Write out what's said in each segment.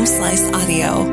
Home Slice Audio.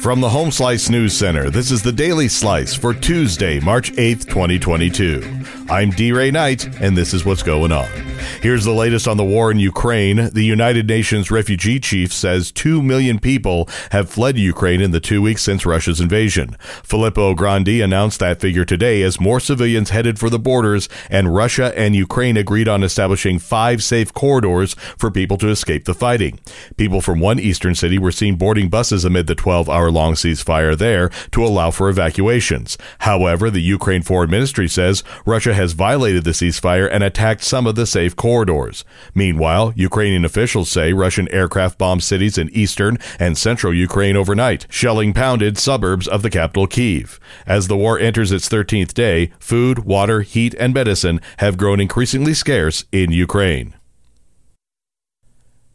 From the Home Slice News Center, this is the Daily Slice for Tuesday, March 8th, 2022. I'm D. Ray Knight, and this is what's going on. Here's the latest on the war in Ukraine. The United Nations refugee chief says 2 million people have fled Ukraine in the two weeks since Russia's invasion. Filippo Grandi announced that figure today as more civilians headed for the borders, and Russia and Ukraine agreed on establishing five safe corridors for people to escape the fighting. People from one eastern city were seen boarding buses amid the 12 hour long ceasefire there to allow for evacuations. However, the Ukraine Foreign Ministry says Russia has violated the ceasefire and attacked some of the safe corridors. Meanwhile, Ukrainian officials say Russian aircraft bombed cities in eastern and central Ukraine overnight, shelling pounded suburbs of the capital Kiev. As the war enters its 13th day, food, water, heat, and medicine have grown increasingly scarce in Ukraine.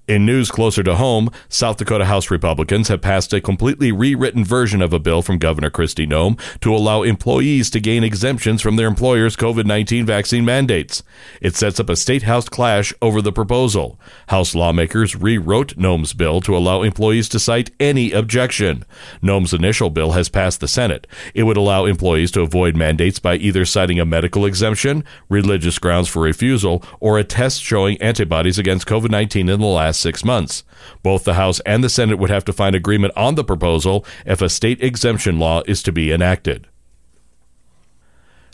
In news closer to home, South Dakota House Republicans have passed a completely rewritten version of a bill from Governor Kristi Noem to allow employees to gain exemptions from their employer's COVID 19 vaccine mandates. It sets up a state house clash over the proposal. House lawmakers rewrote Noem's bill to allow employees to cite any objection. Noem's initial bill has passed the Senate. It would allow employees to avoid mandates by either citing a medical exemption, religious grounds for refusal, or a test showing antibodies against COVID 19 in the last six months. Both the House and the Senate would have to find agreement on the proposal if a state exemption law is to be enacted.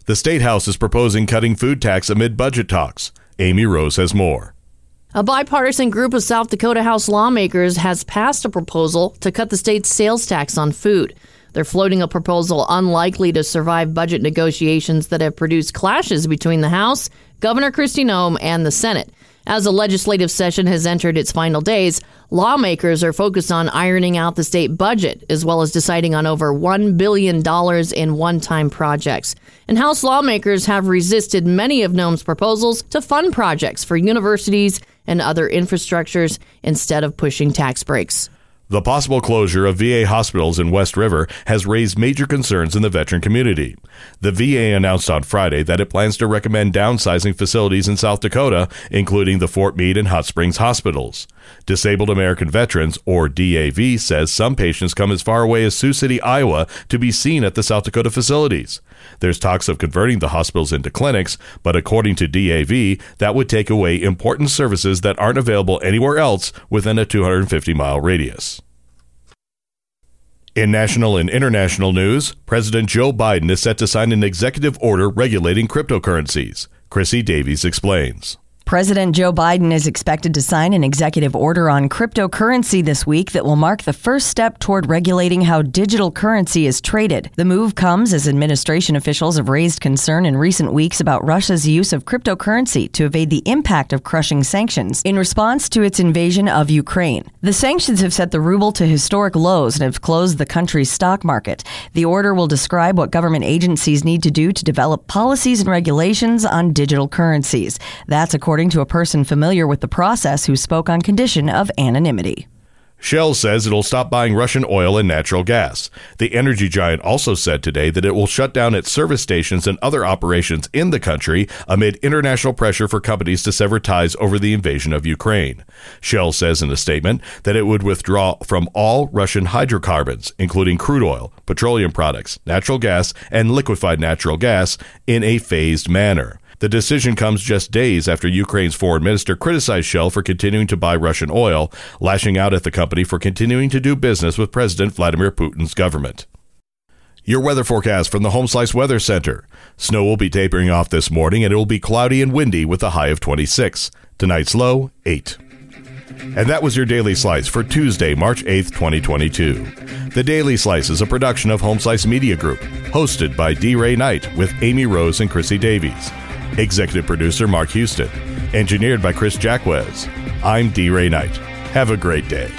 The State House is proposing cutting food tax amid budget talks. Amy Rose has more. A bipartisan group of South Dakota House lawmakers has passed a proposal to cut the state's sales tax on food. They're floating a proposal unlikely to survive budget negotiations that have produced clashes between the House, Governor Kristi Noem, and the Senate. As the legislative session has entered its final days, lawmakers are focused on ironing out the state budget, as well as deciding on over $1 billion in one time projects. And House lawmakers have resisted many of Noem's proposals to fund projects for universities and other infrastructures instead of pushing tax breaks. The possible closure of VA hospitals in West River has raised major concerns in the veteran community. The VA announced on Friday that it plans to recommend downsizing facilities in South Dakota, including the Fort Meade and Hot Springs hospitals. Disabled American Veterans, or DAV, says some patients come as far away as Sioux City, Iowa, to be seen at the South Dakota facilities. There's talks of converting the hospitals into clinics, but according to DAV, that would take away important services that aren't available anywhere else within a 250 mile radius. In national and international news, President Joe Biden is set to sign an executive order regulating cryptocurrencies. Chrissy Davies explains. President Joe Biden is expected to sign an executive order on cryptocurrency this week that will mark the first step toward regulating how digital currency is traded. The move comes as administration officials have raised concern in recent weeks about Russia's use of cryptocurrency to evade the impact of crushing sanctions in response to its invasion of Ukraine. The sanctions have set the ruble to historic lows and have closed the country's stock market. The order will describe what government agencies need to do to develop policies and regulations on digital currencies. That's according according to a person familiar with the process who spoke on condition of anonymity. Shell says it'll stop buying Russian oil and natural gas. The energy giant also said today that it will shut down its service stations and other operations in the country amid international pressure for companies to sever ties over the invasion of Ukraine. Shell says in a statement that it would withdraw from all Russian hydrocarbons, including crude oil, petroleum products, natural gas, and liquefied natural gas, in a phased manner. The decision comes just days after Ukraine's foreign minister criticized Shell for continuing to buy Russian oil, lashing out at the company for continuing to do business with President Vladimir Putin's government. Your weather forecast from the Home Slice Weather Center. Snow will be tapering off this morning and it will be cloudy and windy with a high of 26. Tonight's low, 8. And that was your Daily Slice for Tuesday, March 8th, 2022. The Daily Slice is a production of Home Slice Media Group, hosted by D. Ray Knight with Amy Rose and Chrissy Davies. Executive producer Mark Houston. Engineered by Chris Jacquez. I'm D. Ray Knight. Have a great day.